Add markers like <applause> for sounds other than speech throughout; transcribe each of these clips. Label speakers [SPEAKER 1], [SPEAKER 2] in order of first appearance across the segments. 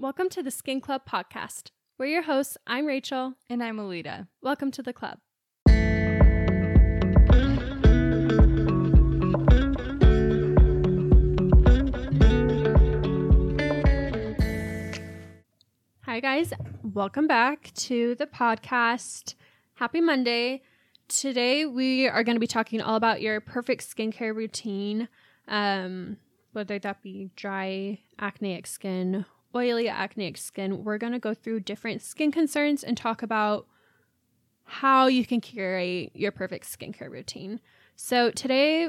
[SPEAKER 1] Welcome to the Skin Club podcast. We're your hosts. I'm Rachel.
[SPEAKER 2] And I'm Alita.
[SPEAKER 1] Welcome to the club. Hi, guys. Welcome back to the podcast. Happy Monday. Today, we are going to be talking all about your perfect skincare routine, um, whether that be dry, acneic skin, oily, acneic skin. We're going to go through different skin concerns and talk about how you can curate your perfect skincare routine. So, today,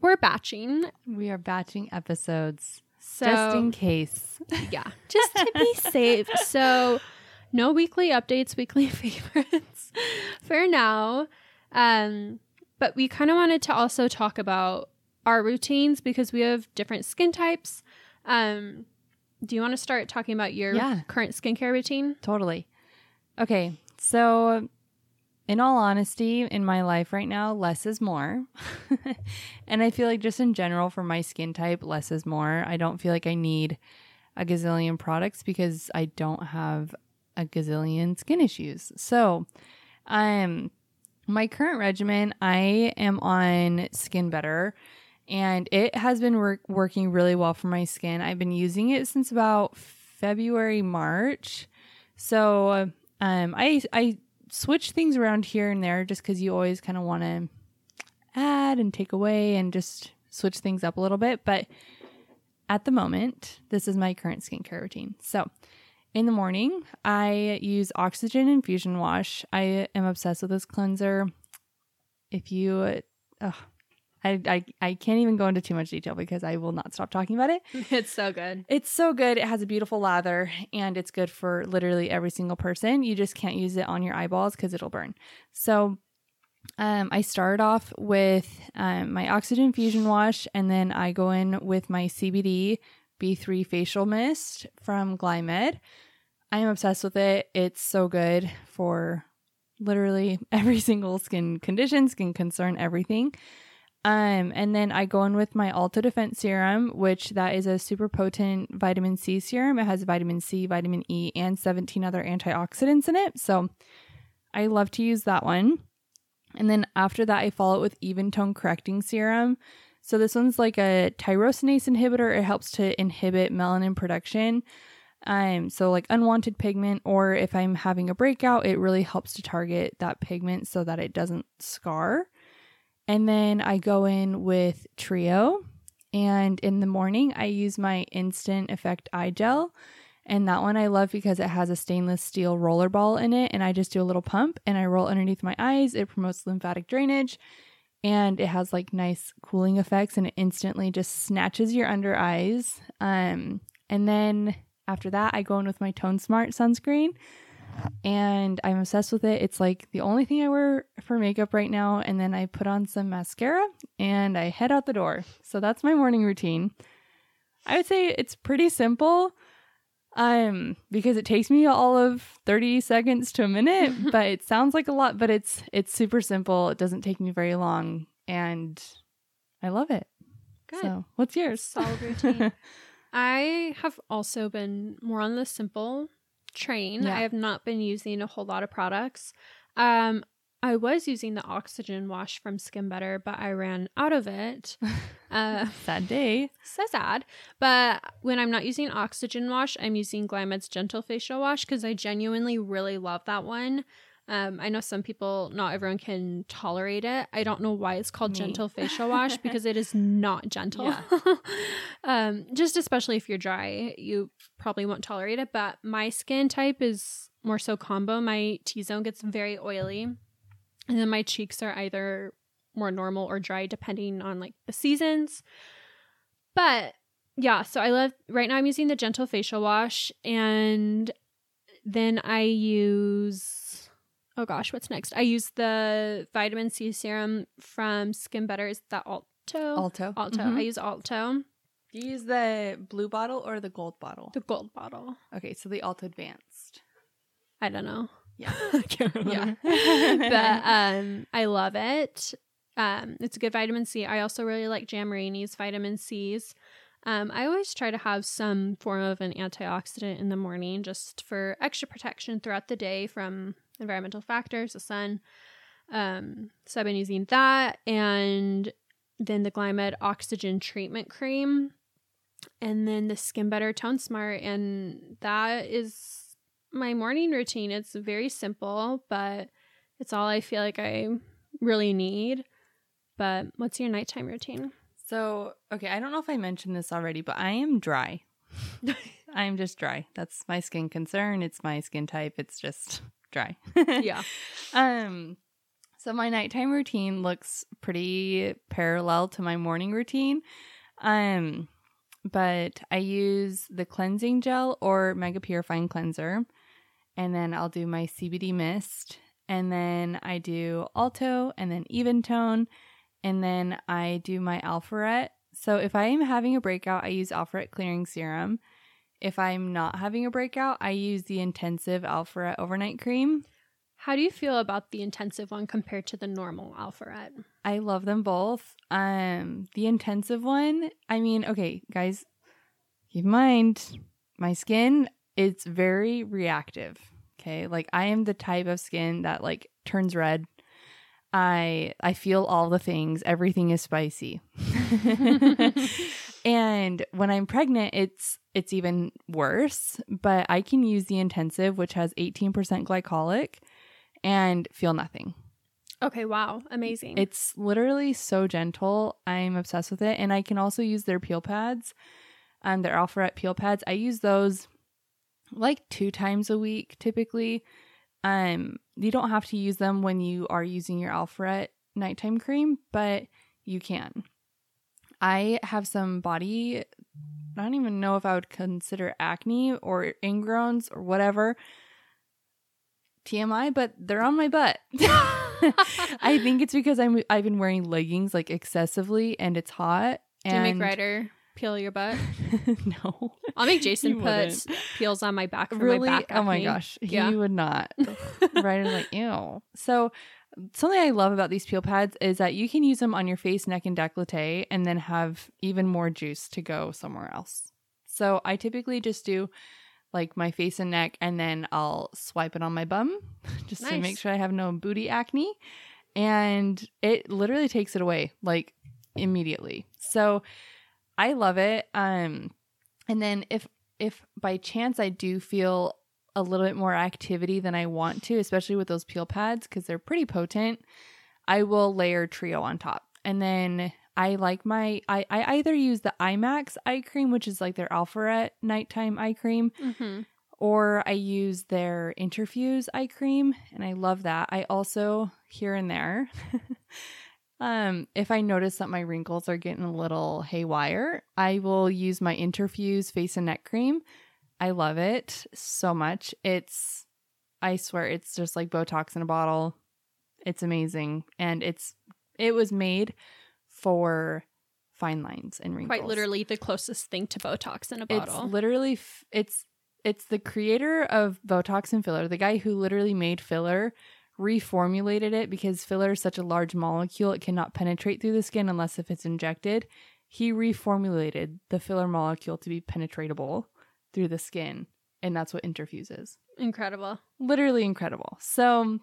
[SPEAKER 1] we're batching.
[SPEAKER 2] We are batching episodes
[SPEAKER 1] So,
[SPEAKER 2] just in case.
[SPEAKER 1] yeah, just to be <laughs> safe. So, no weekly updates, weekly <laughs> favorites for now. Um, but we kind of wanted to also talk about our routines because we have different skin types. Um, do you want to start talking about your
[SPEAKER 2] Yeah.
[SPEAKER 1] current skincare routine?
[SPEAKER 2] Totally. Okay. So, in all honesty, in my life right now, less is more. <laughs> and I feel like just in general for my skin type, less is more. I don't feel like I need a gazillion products because I don't have a gazillion skin issues. So, um my current regimen, I am on Skin Better and it has been work- working really well for my skin. I've been using it since about February, March. So, um I I switch things around here and there just cuz you always kind of want to add and take away and just switch things up a little bit, but at the moment, this is my current skincare routine. So, in the morning, I use Oxygen Infusion Wash. I am obsessed with this cleanser. If you, ugh, I, I, I can't even go into too much detail because I will not stop talking about it. <laughs>
[SPEAKER 1] It's so good.
[SPEAKER 2] It's so good. It has a beautiful lather and it's good for literally every single person. You just can't use it on your eyeballs because it'll burn. So, um, I start off with um, my oxygen fusion wash and then I go in with my CBD B3 facial mist from Glymed. I am obsessed with it. It's so good for literally <laughs> every single skin condition, skin concern, everything. Um, and then I go in with my Alto Defense serum, which that is a super potent vitamin C serum. It has vitamin C, vitamin E, and 17 other antioxidants in it. So I love to use that one. And then after that, I follow it with Even Tone Correcting Serum. So this one's like a tyrosinase inhibitor. It helps to inhibit melanin production. Um, so like unwanted pigment, or if I'm having a breakout, it really helps to target that pigment so that it doesn't scar. And then I go in with Trio. And in the morning, I use my Instant Effect Eye Gel. And that one I love because it has a stainless steel roller ball in it. And I just do a little pump and I roll underneath my eyes. It promotes lymphatic drainage and it has like nice cooling effects and it instantly just snatches your under eyes. Um, and then after that, I go in with my Tone Smart sunscreen and I'm obsessed with it. It's like the only thing I wear for makeup right now. And then I put on some mascara and I head out the door. So that's my morning routine. I would say it's pretty simple um because it takes me all of 30 seconds to a minute <laughs> but it sounds like a lot but it's it's super simple it doesn't take me very long and i love it
[SPEAKER 1] Good.
[SPEAKER 2] so what's yours
[SPEAKER 1] Solid routine. <laughs> I have also been more on the simple train.
[SPEAKER 2] Yeah.
[SPEAKER 1] I have not been using a whole lot of products. Um, I was using the oxygen wash from Skin Better, but I ran out of it. <laughs> Uh,
[SPEAKER 2] sad day
[SPEAKER 1] so sad. But when I'm not using oxygen wash, I'm using Glymed's Gentle Facial Wash because I genuinely really love that one. Um, I know some people, not everyone can tolerate it. I don't know why it's called
[SPEAKER 2] Me.
[SPEAKER 1] Gentle Facial <laughs> Wash because it is not gentle.
[SPEAKER 2] Yeah. <laughs>
[SPEAKER 1] um, just especially if you're dry, you probably won't tolerate it. But my skin type is more so combo. My T zone gets very oily, and then my cheeks are either more normal or dry depending on like the seasons. But yeah, so I love right now I'm using the gentle facial wash and then I use oh gosh, what's next? I use the vitamin C serum from Skin Better. Is that Alto?
[SPEAKER 2] alto
[SPEAKER 1] Alto.
[SPEAKER 2] Mhm.
[SPEAKER 1] I use Alto,
[SPEAKER 2] do you use the blue bottle or the gold bottle
[SPEAKER 1] the gold bottle.
[SPEAKER 2] okay so the alto advanced
[SPEAKER 1] I don't know.
[SPEAKER 2] yeah <laughs>
[SPEAKER 1] I can't
[SPEAKER 2] yeah <laughs>
[SPEAKER 1] but um I love it. Um it's a good vitamin C. I also really like Jan Marini's vitamin C's. Um, I always try to have some form of an antioxidant in the morning just for extra protection throughout the day from environmental factors, the sun. Um, so I've been using that and then the Glymed Oxygen Treatment Cream and then the Skin Better Tone Smart. And that is my morning routine. It's very simple, but it's all I feel like I really need. But what's your nighttime routine?
[SPEAKER 2] So, okay, I don't know if I mentioned this already, but I am dry. <laughs> I'm just dry. That's my skin concern. It's my skin type. It's just dry.
[SPEAKER 1] yeah. <laughs>
[SPEAKER 2] Um so my nighttime routine looks pretty parallel to my morning routine. Um but I use the cleansing gel or mega purifying cleanser and then I'll do my CBD mist and then I do alto and then even tone and then I do my Alpharet. So if I am having a breakout, I use Alpharet clearing serum. If I'm not having a breakout, I use the intensive Alpharet overnight cream.
[SPEAKER 1] How do you feel about the intensive one compared to the normal Alpharet?
[SPEAKER 2] I love them both. Um the intensive one, I mean, okay, guys, keep in mind my skin it's very reactive. Okay? Like I am the type of skin that like turns red I I feel all the things. Everything is spicy. <laughs> <laughs> and when I'm pregnant, it's it's even worse, but I can use the intensive which has 18% glycolic and feel nothing.
[SPEAKER 1] Okay, wow. Amazing.
[SPEAKER 2] It's literally so gentle. I'm obsessed with it and I can also use their peel pads. Um their Alpharet peel pads. I use those like 2 times a week typically. Um you don't have to use them when you are using your Alpharet nighttime cream, but you can. I have some body, I don't even know if I would consider acne or ingrowns or whatever. TMI, but they're on my butt. <laughs> I think it's because I'm I've been wearing leggings like excessively and it's hot.
[SPEAKER 1] Do you
[SPEAKER 2] And
[SPEAKER 1] make Ryder peel your butt? <laughs>
[SPEAKER 2] no.
[SPEAKER 1] I'll make Jason put
[SPEAKER 2] wouldn't.
[SPEAKER 1] peels on my back for
[SPEAKER 2] really?
[SPEAKER 1] my back.
[SPEAKER 2] oh my gosh.
[SPEAKER 1] Yeah.
[SPEAKER 2] He would not. <laughs> right? like, ew. So something I love about these peel pads is that you can use them on your face, neck, and décolleté and then have even more juice to go somewhere else. So I typically just do like my face and neck and then I'll swipe it on my bum <laughs> just to make sure I have no booty acne. And it literally takes it away like immediately. So I love it. Um and then if if by chance I do feel a little bit more activity than I want to, especially with those peel pads because they're pretty potent, I will layer trio on top. And then I like my I, I either use the EyeMax eye cream, which is like their Alpharet nighttime eye cream,
[SPEAKER 1] Mhm.
[SPEAKER 2] or I use their Interfuse eye cream, and I love that. I also here and there, <laughs> um, if I notice that my wrinkles are getting a little haywire, I will use my Interfuse face and neck cream. I love it so much. It's, I swear, it's just like Botox in a bottle. It's amazing, and it's it was made for fine lines and wrinkles.
[SPEAKER 1] Quite literally the closest thing to Botox in a bottle.
[SPEAKER 2] It's literally f- it's it's the creator of Botox and filler, the guy who literally made filler, reformulated it because filler is such a large molecule it cannot penetrate through the skin unless if it's injected. He reformulated the filler molecule to be penetratable through the skin, and that's what interfuses.
[SPEAKER 1] Incredible.
[SPEAKER 2] Literally incredible. So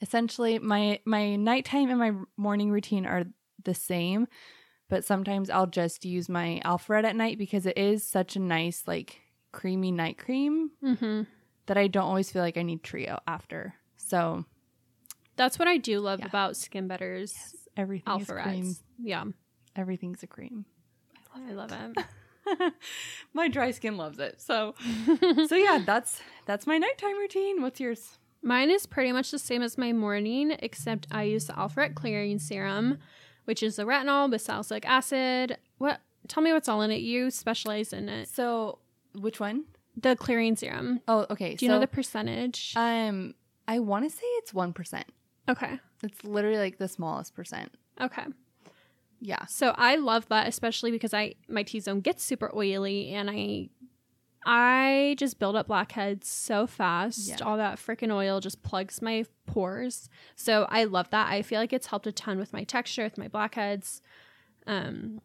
[SPEAKER 2] essentially my my nighttime and my morning routine are the same but sometimes i'll just use my alpharet at night because it is such a nice like creamy night cream
[SPEAKER 1] hmm
[SPEAKER 2] that i don't always feel like i need trio after so
[SPEAKER 1] That's what I do love
[SPEAKER 2] Yeah.
[SPEAKER 1] about Skin Better's
[SPEAKER 2] everything is cream
[SPEAKER 1] Yeah,
[SPEAKER 2] everything's a cream
[SPEAKER 1] I love it. <laughs> <laughs>
[SPEAKER 2] my dry skin loves it so <laughs> so yeah that's that's my nighttime routine what's yours
[SPEAKER 1] Mine is pretty much the same as my morning, except I use the Alpharet Clearing Serum, which is the retinol with salicylic acid. What? Tell me what's all in it. You specialize in it.
[SPEAKER 2] so which one?
[SPEAKER 1] The clearing serum.
[SPEAKER 2] Oh, okay
[SPEAKER 1] Do you
[SPEAKER 2] so,
[SPEAKER 1] know the percentage?
[SPEAKER 2] um i want to say it's 1%
[SPEAKER 1] okay.
[SPEAKER 2] It's literally like the smallest percent.
[SPEAKER 1] Okay.
[SPEAKER 2] Yeah.
[SPEAKER 1] So I love that, especially because I my T zone gets super oily and I I just build up blackheads so fast.
[SPEAKER 2] Yeah.
[SPEAKER 1] All that freaking oil just plugs my pores. So I love that. I feel like it's helped a ton with my texture, with my blackheads. Um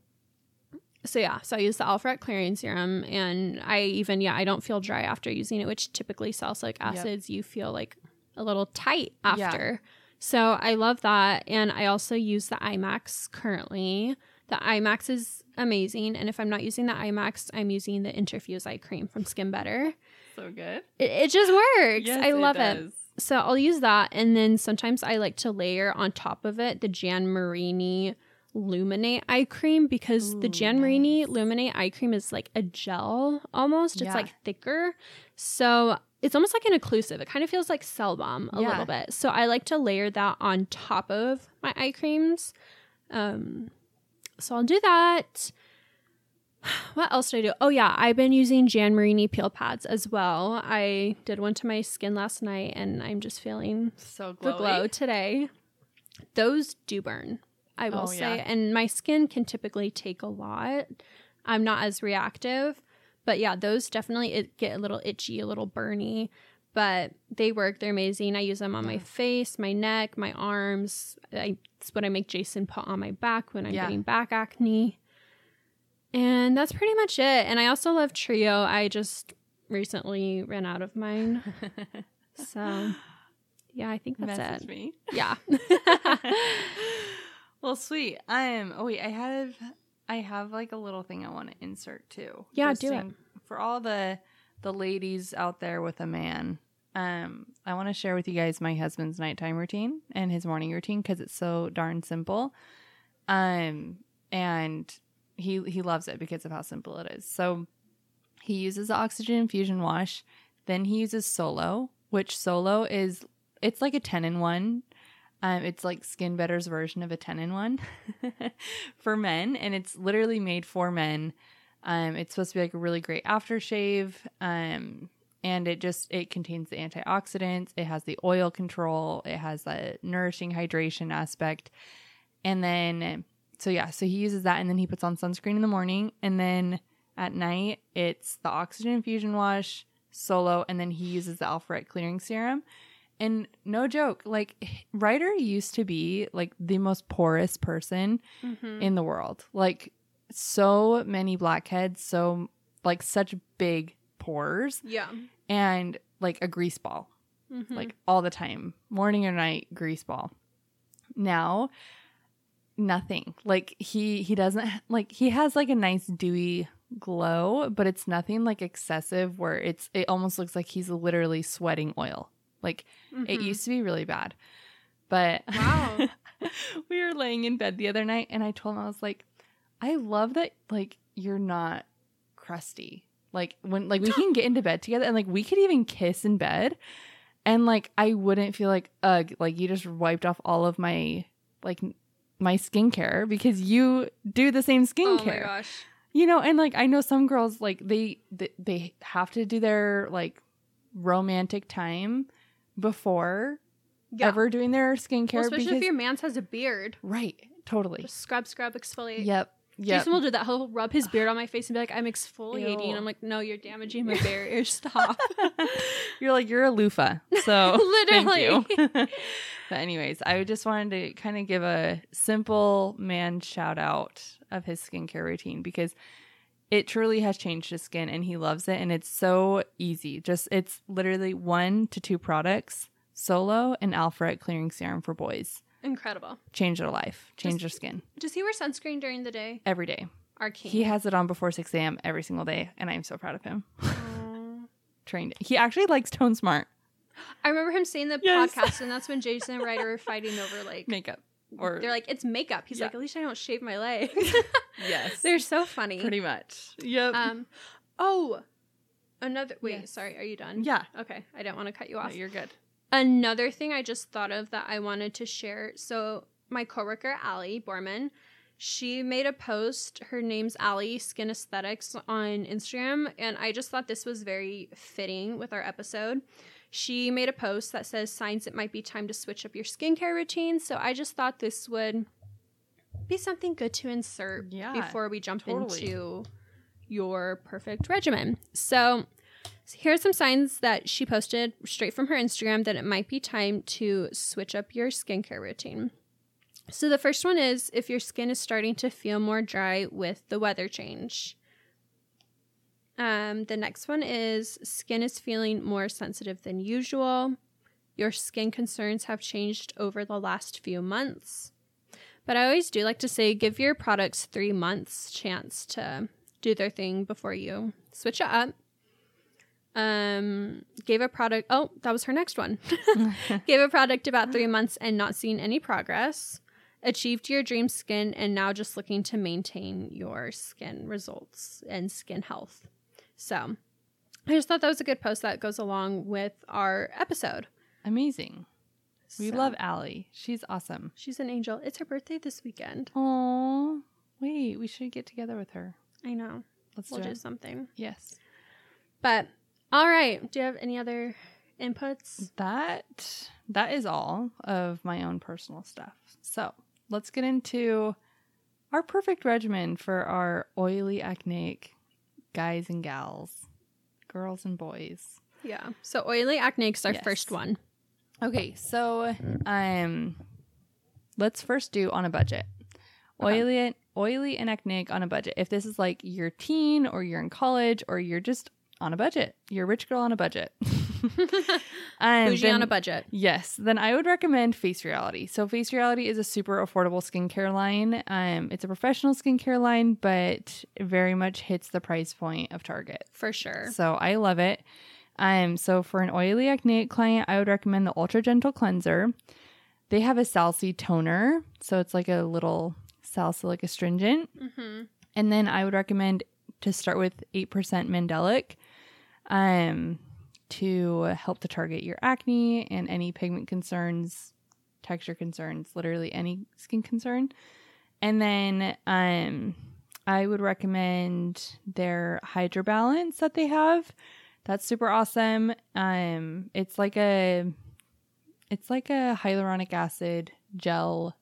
[SPEAKER 1] so yeah, so I use the Alpharet clearing serum, and I even yeah I don't feel dry after using it, which typically salicylic
[SPEAKER 2] Yep.
[SPEAKER 1] acids you feel like a little tight after. So I love that, and I also use the EyeMax currently. The EyeMax is amazing, and if I'm not using the EyeMax, I'm using the Interfuse eye cream from Skin Better.
[SPEAKER 2] So good.
[SPEAKER 1] It, it just works. I love it.
[SPEAKER 2] does.
[SPEAKER 1] So I'll use that, and then sometimes I like to layer on top of it the Jan Marini Luminate eye cream because the
[SPEAKER 2] Ooh,
[SPEAKER 1] Jan Marini
[SPEAKER 2] nice.
[SPEAKER 1] Luminate eye cream is like a gel almost. It's like thicker, so it's almost like an occlusive. It kind of feels like cell balm a
[SPEAKER 2] Yeah.
[SPEAKER 1] little bit. So I like to layer that on top of my eye creams. Um, so I'll do that. <sighs> What else did I do? Oh yeah, I've been using Jan Marini peel pads as well. I did one to my skin last night, and I'm just feeling
[SPEAKER 2] So glowy.
[SPEAKER 1] the glow today. Those do burn, I will
[SPEAKER 2] Oh,
[SPEAKER 1] say,
[SPEAKER 2] yeah.
[SPEAKER 1] and my skin can typically take a lot. I'm not as reactive, but yeah, those definitely it get a little itchy, a little burny, but they work. They're amazing. I use them on my face, my neck, my arms. I, it's what I make Jason put on my back when I'm
[SPEAKER 2] Yeah.
[SPEAKER 1] getting back acne. And that's pretty much it. And I also love Trio. I just recently ran out of mine. <laughs> So, yeah, I think that's
[SPEAKER 2] Message
[SPEAKER 1] it.
[SPEAKER 2] me.
[SPEAKER 1] Yeah. <laughs> <laughs>
[SPEAKER 2] well, sweet. Um. Oh wait, I have I have like a little thing I want to insert too.
[SPEAKER 1] Yeah,
[SPEAKER 2] Just
[SPEAKER 1] do it.
[SPEAKER 2] For all the the ladies out there with a man, um, I want to share with you guys my husband's nighttime routine and his morning routine because it's so darn simple. Um, and he he loves it because of how simple it is. So he uses the oxygen infusion wash. Then he uses Solo, which Solo is it's like a ten in one. Um, it's like Skin Better's version of a 10 in 1 <laughs> for men, and it's literally made for men. Um, it's supposed to be like a really great aftershave. Um, and it just it contains the antioxidants, it has the oil control, it has the nourishing hydration aspect. And then so yeah, so he uses that and then he puts on sunscreen in the morning and then at night it's the oxygen infusion wash solo and then he uses the Alpharet clearing serum. And no joke, like Ryder used to be like the most porous person
[SPEAKER 1] Mhm.
[SPEAKER 2] in the world. Like so many blackheads, so like such big pores
[SPEAKER 1] yeah.
[SPEAKER 2] and like a grease ball,
[SPEAKER 1] Mhm.
[SPEAKER 2] like all the time, morning or night grease ball. Now, nothing. Like he he doesn't <laughs> like he has like a nice dewy glow, but it's nothing like excessive where it's it almost looks like he's literally sweating oil. Like it
[SPEAKER 1] Mhm.
[SPEAKER 2] used to be really bad. But
[SPEAKER 1] Wow. <laughs>
[SPEAKER 2] we were laying in bed the other night and I told him I was like, I love that like you're not crusty. Like when like we <laughs> can get into bed together and like we could even kiss in bed and like I wouldn't feel like ugh, like you just wiped off all of my like my skincare because you do the same
[SPEAKER 1] Oh my
[SPEAKER 2] skincare.
[SPEAKER 1] gosh.
[SPEAKER 2] You know, and like I know some girls like they they, they have to do their like romantic time before
[SPEAKER 1] Yeah.
[SPEAKER 2] ever doing their skincare
[SPEAKER 1] Well, especially
[SPEAKER 2] because
[SPEAKER 1] if your man's has a beard.
[SPEAKER 2] right, totally.
[SPEAKER 1] Just scrub, scrub, exfoliate.
[SPEAKER 2] Yep. Yep.
[SPEAKER 1] Jason will do that. He'll rub his beard on my face and be like, "I'm exfoliating."
[SPEAKER 2] Ew.
[SPEAKER 1] And I'm like, "No, you're damaging my <laughs> barrier. Stop." <laughs>
[SPEAKER 2] you're like you're a loofah. <laughs> So
[SPEAKER 1] Literally.
[SPEAKER 2] but anyways, I just wanted to kind of give a simple man shout out of his skincare routine because it truly has changed his skin and he loves it and it's so easy. Just it's literally one to two products, Solo and Alpharet clearing serum for boys.
[SPEAKER 1] Incredible.
[SPEAKER 2] Change their life, change
[SPEAKER 1] Just-
[SPEAKER 2] their skin
[SPEAKER 1] Does he wear sunscreen during the day?
[SPEAKER 2] every day.
[SPEAKER 1] Our king.
[SPEAKER 2] He has it on before 6 a.m. every single day, and I'm so proud of him. <laughs> Trained. He actually likes Tone Smart
[SPEAKER 1] I remember him saying the
[SPEAKER 2] Yes.
[SPEAKER 1] podcast, and that's when Jason and Ryder were fighting over like <laughs>
[SPEAKER 2] makeup. Or
[SPEAKER 1] they're like, "It's makeup." He's
[SPEAKER 2] Yeah.
[SPEAKER 1] like, "At least I don't shave my legs." <laughs> <laughs>
[SPEAKER 2] yes,
[SPEAKER 1] they're so funny.
[SPEAKER 2] pretty much. Yep.
[SPEAKER 1] Um. Oh, another. Wait.
[SPEAKER 2] Yes.
[SPEAKER 1] Sorry. Are you done?
[SPEAKER 2] yeah.
[SPEAKER 1] Okay. I don't want to cut you
[SPEAKER 2] No,
[SPEAKER 1] off.
[SPEAKER 2] you're good.
[SPEAKER 1] Another thing I just thought of that I wanted to share. So my coworker Allie Borman, she made a post. Her name's Allie Skin Aesthetics on Instagram, and I just thought this was very fitting with our episode. She made a post that says signs it might be time to switch up your skincare routine. So I just thought this would be something good to insert
[SPEAKER 2] Yeah,
[SPEAKER 1] before we jump
[SPEAKER 2] totally.
[SPEAKER 1] into your perfect regimen. So so here are some signs that she posted straight from her Instagram that it might be time to switch up your skincare routine. So the first one is if your skin is starting to feel more dry with the weather change. Um, the next one is skin is feeling more sensitive than usual. Your skin concerns have changed over the last few months. But I always do like to say give your products three months chance to do their thing before you switch it up. Um, gave a product. Oh, that was her next one. <laughs> <laughs> gave a product about three months and not seeing any progress. Achieved your dream skin and now just looking to maintain your skin results and skin health. So, I just thought that was a good post that goes along with our episode.
[SPEAKER 2] Amazing. We
[SPEAKER 1] So,
[SPEAKER 2] love Allie. She's awesome.
[SPEAKER 1] She's an angel. It's her birthday this weekend.
[SPEAKER 2] Oh, wait, we should get together with her.
[SPEAKER 1] I know.
[SPEAKER 2] Let's
[SPEAKER 1] We'll
[SPEAKER 2] do
[SPEAKER 1] do something.
[SPEAKER 2] Yes.
[SPEAKER 1] But all right. Do you have any other inputs?
[SPEAKER 2] That that is all of my own personal stuff. So let's get into our perfect regimen for our oily acneic guys and gals, girls and boys.
[SPEAKER 1] Yeah. So oily acne is our
[SPEAKER 2] Yes.
[SPEAKER 1] first one.
[SPEAKER 2] Okay, so um let's first do on a budget.
[SPEAKER 1] Okay.
[SPEAKER 2] Oily oily and acneic on a budget. If this is like you're teen or you're in college or you're just on a budget, you're a rich girl on a budget. <laughs> <laughs> um,
[SPEAKER 1] Bougie on a budget.
[SPEAKER 2] Yes, then I would recommend Face Reality. So Face Reality is a super affordable skincare line. Um, it's a professional skincare line, but very much hits the price point of Target.
[SPEAKER 1] For sure.
[SPEAKER 2] So I love it. Um, so for an oily acneic client, I would recommend the Ultra Gentle Cleanser. They have a Sal-C toner, so it's like a little salicylic astringent.
[SPEAKER 1] Mm-hmm.
[SPEAKER 2] And then I would recommend to start with 8% Mandelic um, to help to target your acne and any pigment concerns, texture concerns, literally any skin concern. And then um, I would recommend their Hydra Balance that they have. That's super awesome. Um, it's like a it's like a hyaluronic acid gel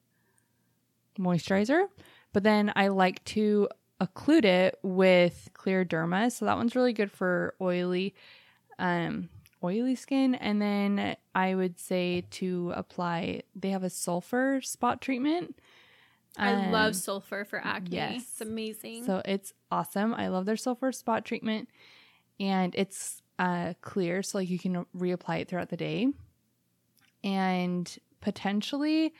[SPEAKER 2] moisturizer. But then I like to occlude it with clear derma. So that one's really good for oily um oily skin and then I would say to apply they have a sulfur spot treatment.
[SPEAKER 1] I
[SPEAKER 2] Um,
[SPEAKER 1] love sulfur for acne.
[SPEAKER 2] yes.
[SPEAKER 1] It's amazing.
[SPEAKER 2] so it's awesome. I love their sulfur spot treatment and it's uh clear so like you can reapply it throughout the day. And potentially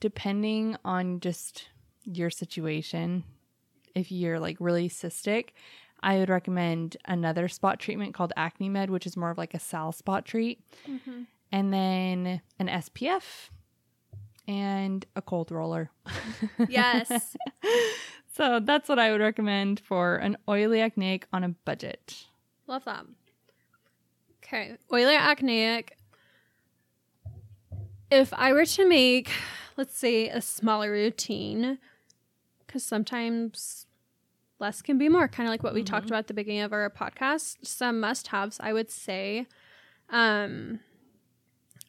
[SPEAKER 2] depending on just your situation, if you're like really cystic, I would recommend another spot treatment called Acne Med, which is more of like a sal spot treat,
[SPEAKER 1] Mhm.
[SPEAKER 2] and then an SPF and a cold roller. <laughs>
[SPEAKER 1] Yes.
[SPEAKER 2] so that's what I would recommend for an oily acneic on a budget.
[SPEAKER 1] Love that. Okay. Oily acneic. If I were to make, let's say, a smaller routine, because sometimes less can be more, kind of like what we talked
[SPEAKER 2] Mhm.
[SPEAKER 1] about at the beginning of our podcast. Some must haves, I would say. Um,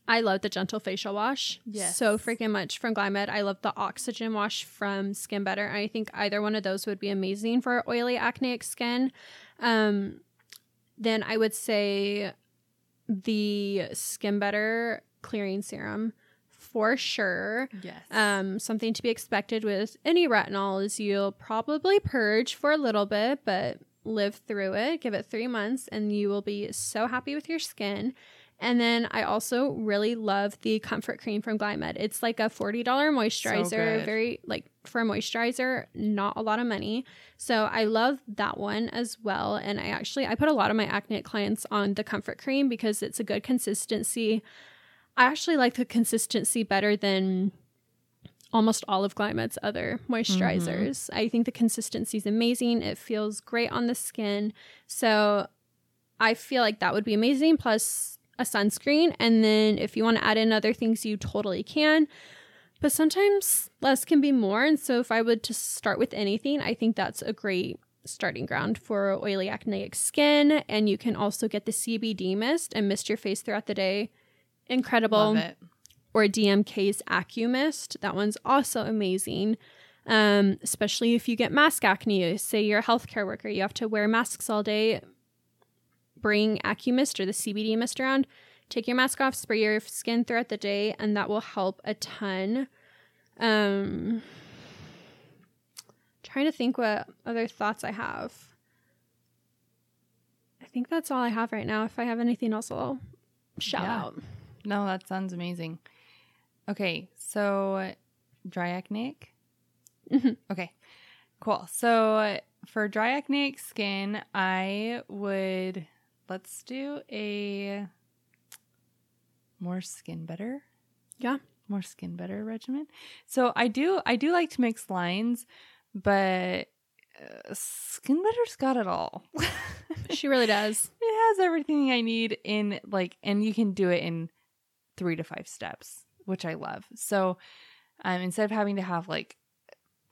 [SPEAKER 1] I love the gentle facial wash
[SPEAKER 2] Yes.
[SPEAKER 1] so freaking much from Glymed. I love the oxygen wash from Skin Better. I think either one of those would be amazing for oily acneic skin. Um, then I would say the Skin Better clearing serum for sure.
[SPEAKER 2] Yes.
[SPEAKER 1] Um, something to be expected with any retinol is you'll probably purge for a little bit, but live through it. Give it three months, and you will be so happy with your skin. And then I also really love the Comfort Cream from Glymed. It's like a forty dollar moisturizer,
[SPEAKER 2] good.
[SPEAKER 1] very like for a moisturizer, not a lot of money. So I love that one as well. And I actually I put a lot of my acne clients on the Comfort Cream because it's a good consistency. I actually like the consistency better than almost all of Glymed's other moisturizers. Mm-hmm. I think the consistency is amazing. It feels great on the skin. So I feel like that would be amazing. Plus a sunscreen. And then if you want to add in other things, you totally can. But sometimes less can be more. And so if I would to start with anything, I think that's a great starting ground for oily acneic skin. And you can also get the CBD mist and mist your face throughout the day. Incredible
[SPEAKER 2] Love it.
[SPEAKER 1] or DMK's AccuMist. That one's also amazing. Um, especially if you get mask acne. Say you're a healthcare worker, you have to wear masks all day. Bring AccuMist or the CBD mist around. Take your mask off, spray your skin throughout the day, and that will help a ton. Um, trying to think what other thoughts I have. I think that's all I have right now. If I have anything else, I'll shout
[SPEAKER 2] Yeah.
[SPEAKER 1] out.
[SPEAKER 2] No, that sounds amazing. Okay, so dry acneic.
[SPEAKER 1] Mhm.
[SPEAKER 2] Okay, cool. So for dry acneic skin, I would let's do a more skin better.
[SPEAKER 1] Yeah.
[SPEAKER 2] more skin better regimen. So I do I do like to mix lines, but uh, skin better's got it all. <laughs>
[SPEAKER 1] She really does.
[SPEAKER 2] it has everything I need in like, and you can do it in three to five steps, which I love. So, um, instead of having to have like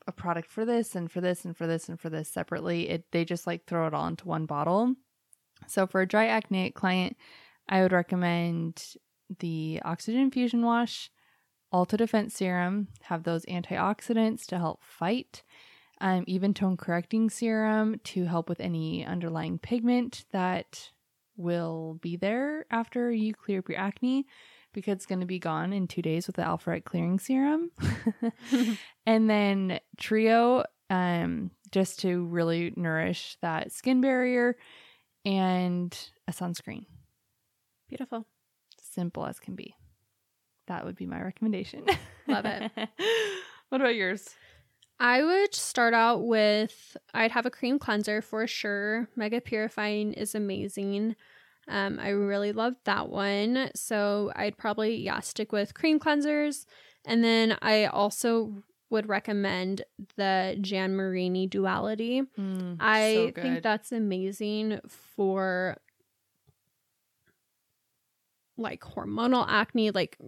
[SPEAKER 2] a product for this and for this and for this and for this separately, it they just like throw it all into one bottle. So for a dry acne client, I would recommend the Oxygen Fusion Wash, Alto Defense Serum, have those antioxidants to help fight um, even tone correcting serum to help with any underlying pigment that will be there after you clear up your acne because it's going to be gone in two days with the Alpharet clearing serum <laughs> and then trio um, just to really nourish that skin barrier and a sunscreen
[SPEAKER 1] Beautiful.
[SPEAKER 2] simple as can be that would be my recommendation
[SPEAKER 1] Love it. <laughs>
[SPEAKER 2] what about yours
[SPEAKER 1] I would start out with I'd have a cream cleanser for sure. Mega Purifying is amazing. Um, I really loved that one. So I'd probably yeah stick with cream cleansers, and then I also would recommend the Jan Marini Duality.
[SPEAKER 2] Mm,
[SPEAKER 1] I
[SPEAKER 2] so
[SPEAKER 1] think that's amazing for like hormonal acne, like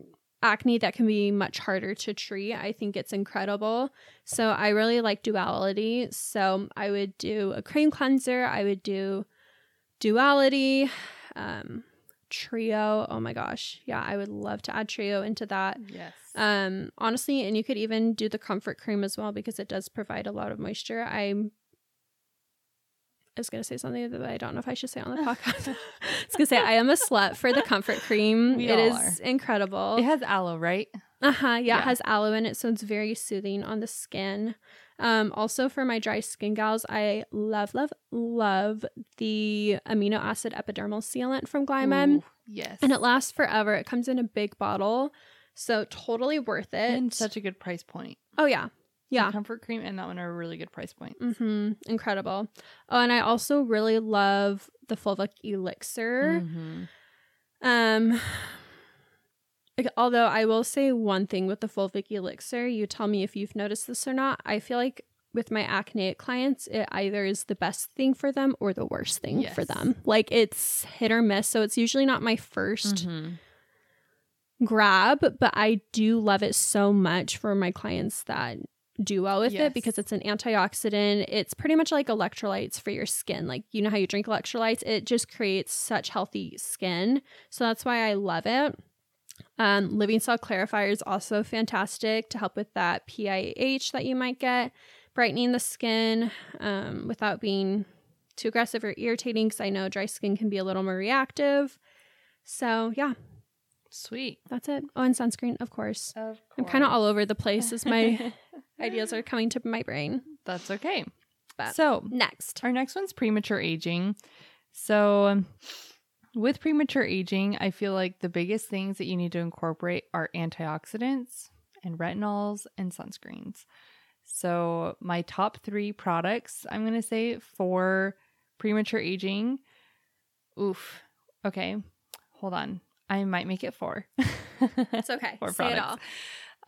[SPEAKER 1] acne that can be much harder to treat. I think it's incredible. So I really like duality. So I would do a cream cleanser, I would do duality, um trio. Oh my gosh. Yeah, I would love to add trio into that.
[SPEAKER 2] yes
[SPEAKER 1] Um, honestly, and you could even do the comfort cream as well because it does provide a lot of moisture. I'm I was gonna say something that I don't know if I should say on the <laughs> podcast. <laughs> I was gonna say I am a slut for the comfort cream.
[SPEAKER 2] We
[SPEAKER 1] It is incredible.
[SPEAKER 2] it has aloe right
[SPEAKER 1] Uh huh. Yeah,
[SPEAKER 2] Yeah.
[SPEAKER 1] it has aloe in it, so it's very soothing on the skin. Um, also for my dry skin gals, I love, love, love the amino acid epidermal sealant from Glymed,
[SPEAKER 2] Ooh, yes
[SPEAKER 1] and it lasts forever. It comes in a big bottle, so totally worth it.
[SPEAKER 2] and such a good price point
[SPEAKER 1] oh yeah,
[SPEAKER 2] The
[SPEAKER 1] yeah.
[SPEAKER 2] comfort cream and that one are a really good price point
[SPEAKER 1] Mm-hmm. Incredible. Oh, and I also really love the Fulvic Elixir.
[SPEAKER 2] Mhm.
[SPEAKER 1] Um, although I will say one thing with the Fulvic Elixir, you tell me if you've noticed this or not. I feel like with my acneic clients, it either is the best thing for them or the worst thing for them. Like it's hit or miss. So it's usually not my 1st
[SPEAKER 2] Mhm.
[SPEAKER 1] grab, but I do love it so much for my clients that do well with
[SPEAKER 2] Yes.
[SPEAKER 1] it because it's an antioxidant. It's pretty much like electrolytes for your skin. Like, you know how you drink electrolytes? It just creates such healthy skin. So that's why I love it. Um, Living Cell Clarifier is also fantastic to help with that PIH that you might get, brightening the skin um, without being too aggressive or irritating because I know dry skin can be a little more reactive. So, yeah,
[SPEAKER 2] Sweet.
[SPEAKER 1] that's it. Oh, and sunscreen, of course.
[SPEAKER 2] Of course.
[SPEAKER 1] I'm kind of all over the place as my <laughs> ideas are coming to my brain.
[SPEAKER 2] That's okay.
[SPEAKER 1] But-
[SPEAKER 2] so
[SPEAKER 1] Next.
[SPEAKER 2] our next one's premature aging. So um, with premature aging, I feel like the biggest things that you need to incorporate are antioxidants and retinols and sunscreens. So my top three products, I'm gonna say for premature aging. Oof. Okay. Hold on. I might make it four.
[SPEAKER 1] It's <laughs> okay.
[SPEAKER 2] Four
[SPEAKER 1] Say it
[SPEAKER 2] products.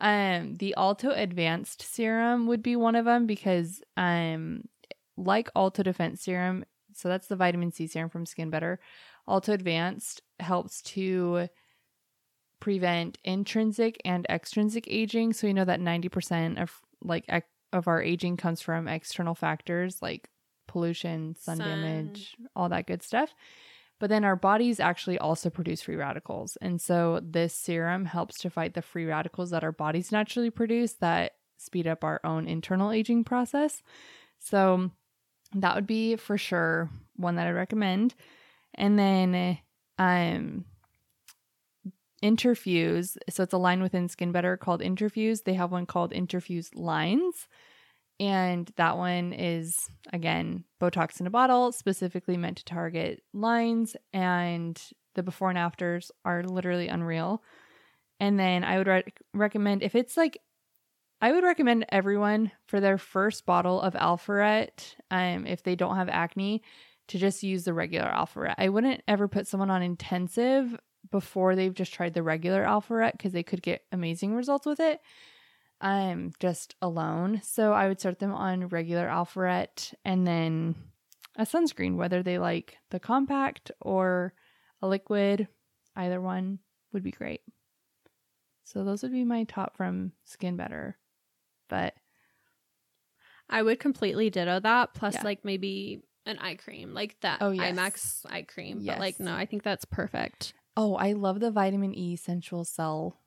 [SPEAKER 1] all.
[SPEAKER 2] Um, the Alto Advanced Serum would be one of them because, um, like Alto Defense Serum, so that's the vitamin C serum from Skin Better. Alto Advanced helps to prevent intrinsic and extrinsic aging. So we know that ninety percent of like ec- of our aging comes from external factors like pollution, sun,
[SPEAKER 1] Sun.
[SPEAKER 2] damage, all that good stuff. But then our bodies actually also produce free radicals. And so this serum helps to fight the free radicals that our bodies naturally produce that speed up our own internal aging process. So that would be for sure one that I recommend. And then um Interfuse. So it's a line within Skin Better called Interfuse. They have one called Interfuse Lines. And that one is, again, Botox in a bottle, specifically meant to target lines. And the before and afters are literally unreal. And then I would re- recommend, if it's like, I would recommend everyone for their first bottle of Alpharet, um, if they don't have acne, to just use the regular Alpharet. I wouldn't ever put someone on intensive before they've just tried the regular Alpharet because they could get amazing results with it I'm just alone. So I would start them on regular Alpharet and then a sunscreen, whether they like the compact or a liquid, either one would be great. So those would be my top from Skin Better. But
[SPEAKER 1] I would completely ditto that. Plus,
[SPEAKER 2] Yeah.
[SPEAKER 1] like maybe an eye cream, like that
[SPEAKER 2] Oh, yes.
[SPEAKER 1] EyeMax eye cream.
[SPEAKER 2] Yes.
[SPEAKER 1] But like, no, I think that's perfect.
[SPEAKER 2] oh, I love the vitamin E Sensual Cell.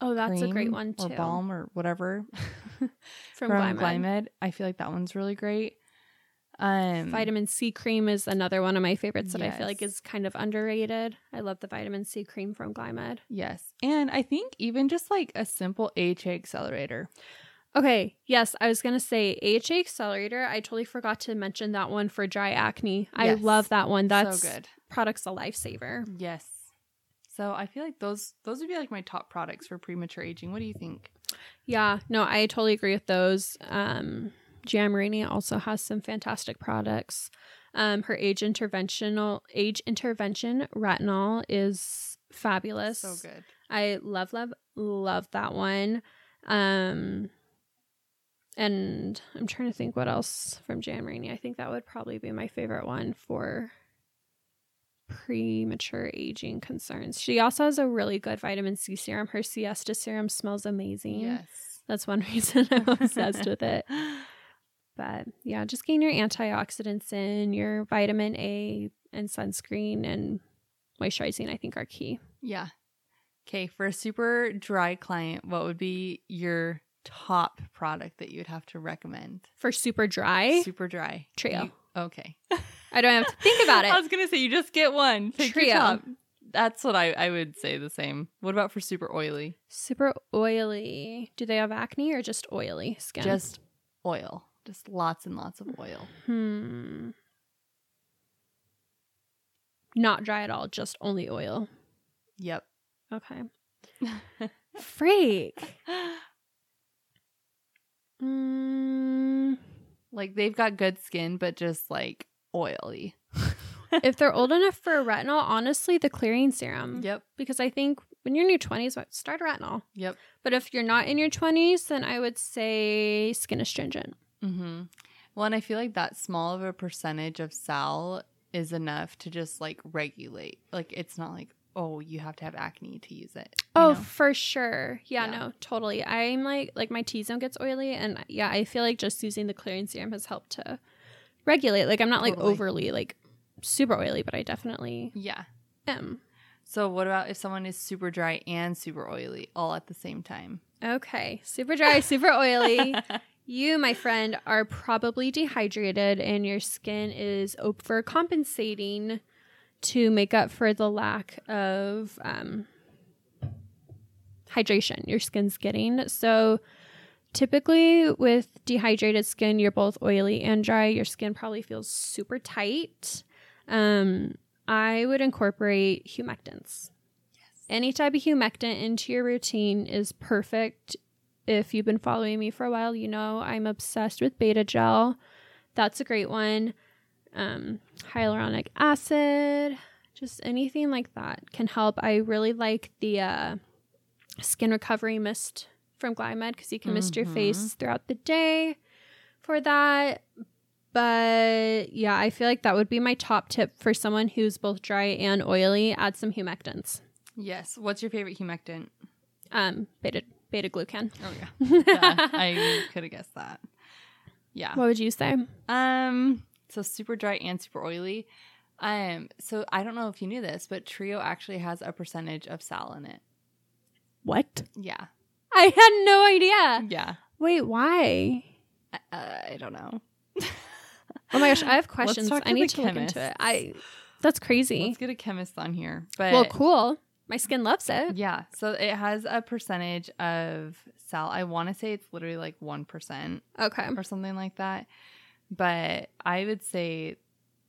[SPEAKER 1] Oh, that's a great one too.
[SPEAKER 2] Or balm or whatever <laughs>
[SPEAKER 1] from Glymed.
[SPEAKER 2] I feel like that one's really great. Um
[SPEAKER 1] Vitamin C cream is another one of my favorites that I feel like is kind of underrated. I love the vitamin C cream from Glymed.
[SPEAKER 2] Yes. And I think even just like a simple AHA accelerator.
[SPEAKER 1] Okay, yes, I was gonna say AHA Accelerator. I totally forgot to mention that one for dry acne. I
[SPEAKER 2] Yes.
[SPEAKER 1] love that one. That's
[SPEAKER 2] so good.
[SPEAKER 1] product's a lifesaver.
[SPEAKER 2] Yes. So I feel like those those would be like my top products for premature aging. What do you think?
[SPEAKER 1] Yeah, no, I totally agree with those. Um, Jan Marini also has some fantastic products. Um, her age interventional age intervention retinol is fabulous.
[SPEAKER 2] So good.
[SPEAKER 1] I love, love, love that one. Um, and I'm trying to think what else from Jan Marini. I think that would probably be my favorite one for premature aging concerns. She also has a really good vitamin C serum. Her C-ESTA serum smells amazing.
[SPEAKER 2] Yes.
[SPEAKER 1] That's one <laughs> reason I'm obsessed with it. <laughs> But yeah, just getting your antioxidants in, your vitamin A and sunscreen and moisturizing, I think are key.
[SPEAKER 2] Yeah. Okay, for a super dry client, what would be your top product that you would have to recommend?
[SPEAKER 1] For super dry,
[SPEAKER 2] Super dry.
[SPEAKER 1] Trio.
[SPEAKER 2] You- okay. <laughs>
[SPEAKER 1] I don't have to think about <laughs> it.
[SPEAKER 2] I was gonna say you just get one. Pick
[SPEAKER 1] Trio.
[SPEAKER 2] top. That's what I, I would say the same. What about for super oily?
[SPEAKER 1] Super oily. Do they have acne or just oily skin?
[SPEAKER 2] Just oil. Just lots and lots of oil.
[SPEAKER 1] hmm. Not dry at all, just only oil.
[SPEAKER 2] Yep.
[SPEAKER 1] Okay. <laughs> Freak. Mm,
[SPEAKER 2] like they've got good skin, but just like oily. <laughs>
[SPEAKER 1] if they're old enough for a retinol, honestly, the clearing serum.
[SPEAKER 2] Yep.
[SPEAKER 1] Because I think when you're in your 20s, start a retinol.
[SPEAKER 2] Yep.
[SPEAKER 1] But if you're not in your 20s, then I would say skin astringent.
[SPEAKER 2] Mm-hmm. Well, and I feel like that small of a percentage of sal is enough to just like regulate. Like it's not like, oh, you have to have acne to use it.
[SPEAKER 1] Oh,
[SPEAKER 2] know?
[SPEAKER 1] for sure. Yeah,
[SPEAKER 2] Yeah.
[SPEAKER 1] no, totally. I'm like, like my T zone gets oily, and yeah, I feel like just using the clearing serum has helped to regulate. Like, I'm not like overly like super oily, but I definitely
[SPEAKER 2] yeah.
[SPEAKER 1] am.
[SPEAKER 2] So what about if someone is super dry and super oily all at the same time?
[SPEAKER 1] Okay, super dry, super oily. <laughs> You, my friend, are probably dehydrated, and your skin is overcompensating to make up for the lack of um, hydration your skin's getting. So, typically, with dehydrated skin, you're both oily and dry. Your skin probably feels super tight. Um, I would incorporate humectants. Any type of humectant into your routine is perfect. If you've been following me for a while, you know I'm obsessed with beta gel. That's a great one. Um, hyaluronic acid, just anything like that can help. I really like the uh, skin recovery mist from Glymed because you can mist your
[SPEAKER 2] Mhm.
[SPEAKER 1] face throughout the day for that. But yeah, I feel like that would be my top tip for someone who's both dry and oily. Add some humectants.
[SPEAKER 2] Yes. What's your favorite humectant?
[SPEAKER 1] Um, beta beta glucan.
[SPEAKER 2] Oh yeah. <laughs> yeah I could have guessed that. Yeah.
[SPEAKER 1] What would you say?
[SPEAKER 2] Um. So super dry and super oily. Um. So I don't know if you knew this, but Trio actually has a percentage of sal in it.
[SPEAKER 1] What?
[SPEAKER 2] Yeah.
[SPEAKER 1] I had no idea.
[SPEAKER 2] Yeah.
[SPEAKER 1] Wait, why?
[SPEAKER 2] I, uh, I don't know.
[SPEAKER 1] Oh my gosh, I have questions. I need to look into it. I that's crazy.
[SPEAKER 2] Let's get a chemist on here. But
[SPEAKER 1] Well, cool. My skin loves it.
[SPEAKER 2] Yeah. So it has a percentage of sal. I want to say it's literally like 1%
[SPEAKER 1] Okay.
[SPEAKER 2] or something like that. But I would say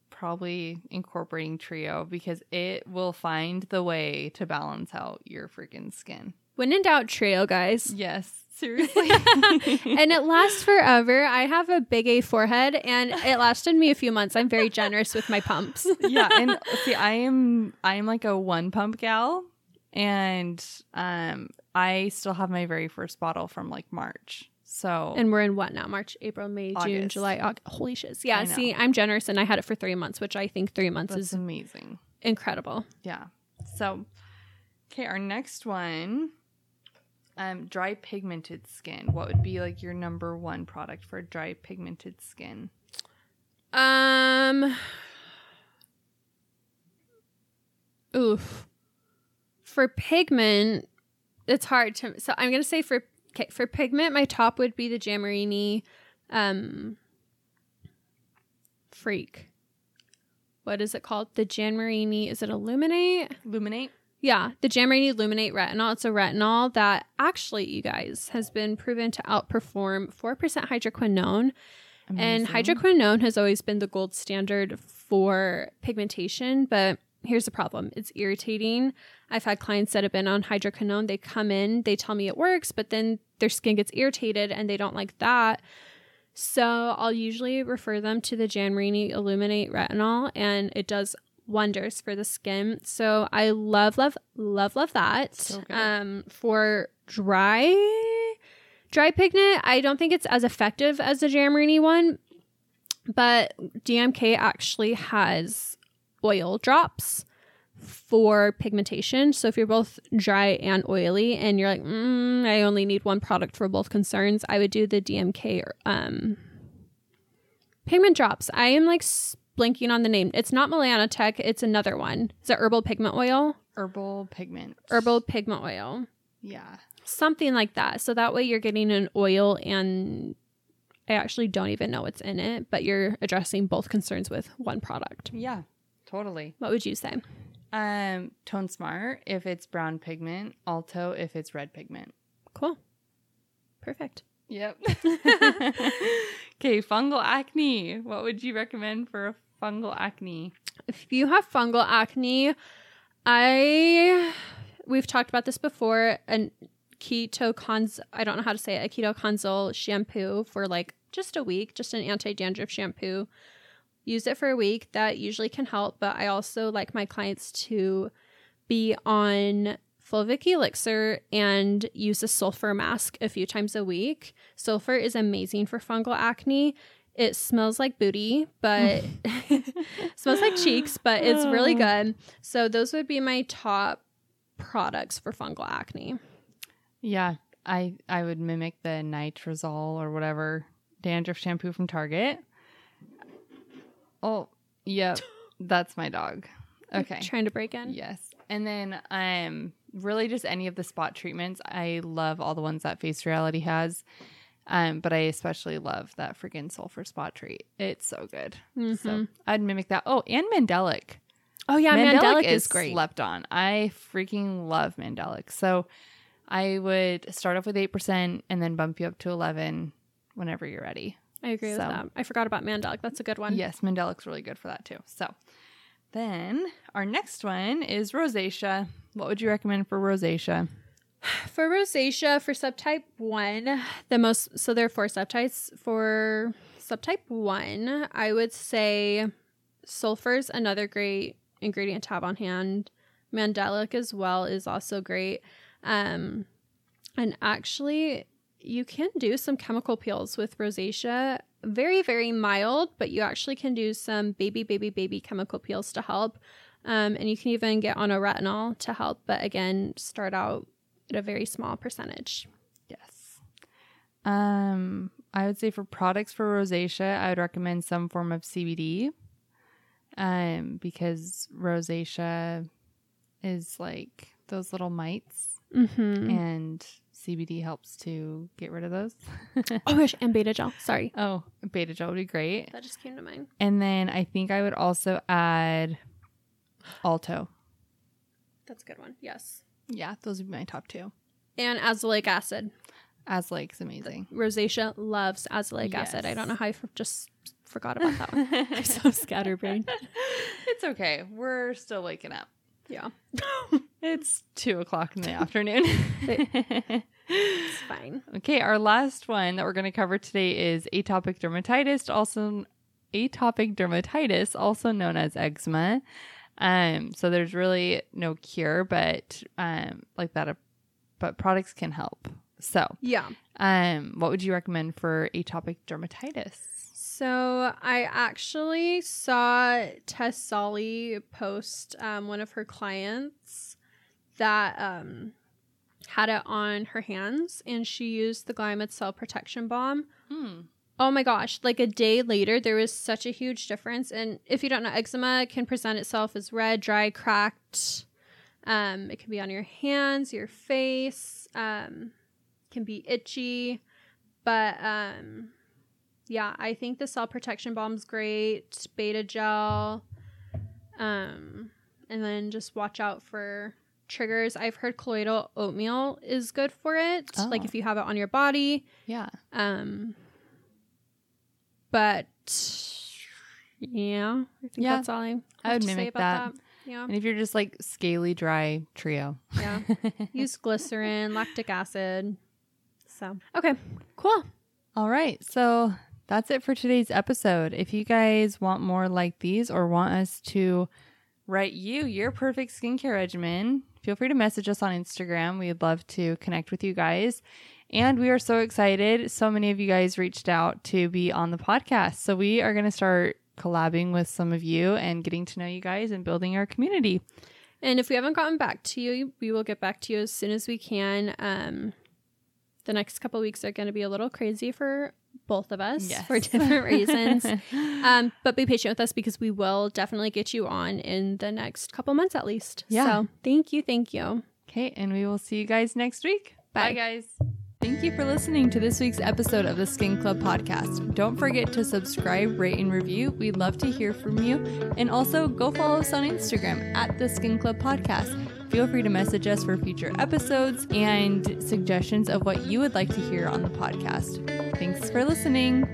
[SPEAKER 2] probably incorporating Trio because it will find the way to balance out your freaking skin.
[SPEAKER 1] When in doubt, Trio, guys.
[SPEAKER 2] Yes. <laughs> Seriously. <laughs>
[SPEAKER 1] and it lasts forever. I have a big A forehead and it lasted me a few months. I'm very generous with my pumps. <laughs>
[SPEAKER 2] yeah, and see, I am I am like a one pump gal, and um, I still have my very first bottle from like March. So
[SPEAKER 1] And we're in what now? March, April, May, June, July, August. Holy shiz. Yeah, see, I'm generous and I had it for three months, which I think three months
[SPEAKER 2] that's
[SPEAKER 1] is
[SPEAKER 2] amazing.
[SPEAKER 1] incredible.
[SPEAKER 2] Yeah. So, okay, our next one, um, dry pigmented skin. What would be like your number one product for dry pigmented skin?
[SPEAKER 1] Um Oof. For pigment, it's hard to so I'm gonna say for okay, for pigment, my top would be the Jan Marini um freak. What is it called? The Jan Marini is it Illuminate?
[SPEAKER 2] Illuminate.
[SPEAKER 1] Yeah, the Jan Marini Illuminate Retinol. It's a retinol that actually, you guys, has been proven to outperform 4% hydroquinone. And hydroquinone has always been the gold standard for pigmentation, but here's the problem it's irritating. I've had clients that have been on hydroquinone. They come in, they tell me it works, but then their skin gets irritated and they don't like that. So I'll usually refer them to the Jan Marini Illuminate Retinol, and it does wonders for the skin. So I love, love, love, love that.
[SPEAKER 2] So
[SPEAKER 1] um, for dry, dry pigment, I don't think it's as effective as the Jan Marini one, but DMK actually has oil drops for pigmentation. So if you're both dry and oily and you're like, mm, I only need one product for both concerns, I would do the DMK um, pigment drops. I am like blanking on the name. It's not Melanotech. It's another one. Is it herbal pigment oil?
[SPEAKER 2] herbal pigment.
[SPEAKER 1] Herbal pigment oil.
[SPEAKER 2] Yeah.
[SPEAKER 1] Something like that. So that way you're getting an oil and I actually don't even know what's in it, but you're addressing both concerns with one product.
[SPEAKER 2] Yeah. Totally.
[SPEAKER 1] What would you say?
[SPEAKER 2] Um, Tone Smart if it's brown pigment, Alto if it's red pigment.
[SPEAKER 1] Cool. Perfect.
[SPEAKER 2] Yep. <laughs> <laughs> okay, fungal acne. What would you recommend for a fungal acne?
[SPEAKER 1] If you have fungal acne, I we've talked about this before. An keto cons I don't know how to say it. A ketoconazole shampoo for like just a week, just an anti dandruff shampoo. Use it for a week. That usually can help. But I also like my clients to be on fulvic elixir and use a sulfur mask a few times a week. Sulfur is amazing for fungal acne. It smells like booty, but <laughs> <laughs> smells like cheeks, but it's really oh. good. So those would be my top products for fungal acne.
[SPEAKER 2] Yeah, I I would mimic the nitrazole or whatever dandruff shampoo from Target. Oh, yep. That's my dog. Okay.
[SPEAKER 1] Trying to break in.
[SPEAKER 2] Yes. And then um really just any of the spot treatments. I love all the ones that Face Reality has. Um, but I especially love that freaking sulfur spot treat. It's so good. So
[SPEAKER 1] Mhm.
[SPEAKER 2] I'd mimic that. Oh, and Mandelic.
[SPEAKER 1] Oh yeah, Mandelic, is, great.
[SPEAKER 2] Slept on. I freaking love Mandelic. So I would start off with eight percent and then bump you up to eleven whenever you're ready.
[SPEAKER 1] I agree with that. I forgot about Mandelic. That's a good one.
[SPEAKER 2] Yes, Mandelic's really good for that too. So then our next one is rosacea. What would you recommend for rosacea? <sighs>
[SPEAKER 1] For rosacea, for subtype one, the most so there are four subtypes. For subtype one, I would say sulfur's another great ingredient to have on hand. Mandelic as well is also great. Um, and actually, you can do some chemical peels with rosacea. Very, very mild, but you actually can do some baby, baby, baby chemical peels to help. Um, and you can even get on a retinol to help. But again, start out at a very small percentage.
[SPEAKER 2] Yes. Um, I would say for products for rosacea, I would recommend some form of CBD. Um, because rosacea is like those little mites,
[SPEAKER 1] Mm-hmm.
[SPEAKER 2] and CBD helps to get rid of those.
[SPEAKER 1] Oh gosh, <laughs> and beta gel. Sorry,
[SPEAKER 2] oh, beta gel would be great.
[SPEAKER 1] that just came to mind.
[SPEAKER 2] And then I think I would also add Alto.
[SPEAKER 1] That's a good one. Yes.
[SPEAKER 2] Yeah, those would be my top two.
[SPEAKER 1] And azelaic acid.
[SPEAKER 2] Azelaic is amazing.
[SPEAKER 1] Rosacea loves azelaic acid. I don't know how I f- just forgot about that <laughs> one. I'm so scatterbrained. <laughs>
[SPEAKER 2] it's okay. We're still waking up.
[SPEAKER 1] Yeah.
[SPEAKER 2] It's two o'clock in the afternoon.
[SPEAKER 1] It's fine.
[SPEAKER 2] okay, our last one that we're going to cover today is atopic dermatitis, also atopic dermatitis, also known as eczema. Um, so there's really no cure, but um, like that, but products can help. So,
[SPEAKER 1] Yeah.
[SPEAKER 2] um, what would you recommend for atopic dermatitis?
[SPEAKER 1] So I actually saw Tess Solly post um, one of her clients that um, had it on her hands, and she used the Glymed Cell Protection Balm.
[SPEAKER 2] Hmm.
[SPEAKER 1] Oh my gosh, like a day later, there was such a huge difference. And if you don't know, eczema can present itself as red, dry, cracked. Um, it can be on your hands, your face, um, can be itchy. But um, yeah, I think the cell protection balm's great, beta gel. Um, and then just watch out for triggers. I've heard colloidal oatmeal is good for it, like
[SPEAKER 2] Oh.
[SPEAKER 1] if you have it on your body.
[SPEAKER 2] Yeah.
[SPEAKER 1] Um, but yeah, I think
[SPEAKER 2] Yeah,
[SPEAKER 1] that's all I, have
[SPEAKER 2] I would
[SPEAKER 1] to say
[SPEAKER 2] mimic
[SPEAKER 1] about
[SPEAKER 2] that.
[SPEAKER 1] that. Yeah,
[SPEAKER 2] And if you're just like scaly, dry trio.
[SPEAKER 1] yeah. <laughs> Use glycerin, lactic acid. So okay, cool.
[SPEAKER 2] All right. So that's it for today's episode. If you guys want more like these or want us to write you your perfect skincare regimen, feel free to message us on Instagram. We'd love to connect with you guys. And we are so excited. So many of you guys reached out to be on the podcast. So we are going to start collabing with some of you and getting to know you guys and building our community.
[SPEAKER 1] And if we haven't gotten back to you, we will get back to you as soon as we can. Um, the next couple weeks are going to be a little crazy for both of us
[SPEAKER 2] Yes.
[SPEAKER 1] for different <laughs> reasons. <laughs> um, but be patient with us because we will definitely get you on in the next couple months at least.
[SPEAKER 2] Yeah.
[SPEAKER 1] So thank you, thank you.
[SPEAKER 2] Okay, and we will see you guys next week.
[SPEAKER 1] Bye.
[SPEAKER 2] guys. Thank you for listening to this week's episode of the Skin Club podcast. Don't forget to subscribe, rate, and review. We'd love to hear from you. And also go follow us on Instagram at the Skin Club podcast feel free to message us for future episodes and suggestions of what you would like to hear on the podcast. Thanks for listening.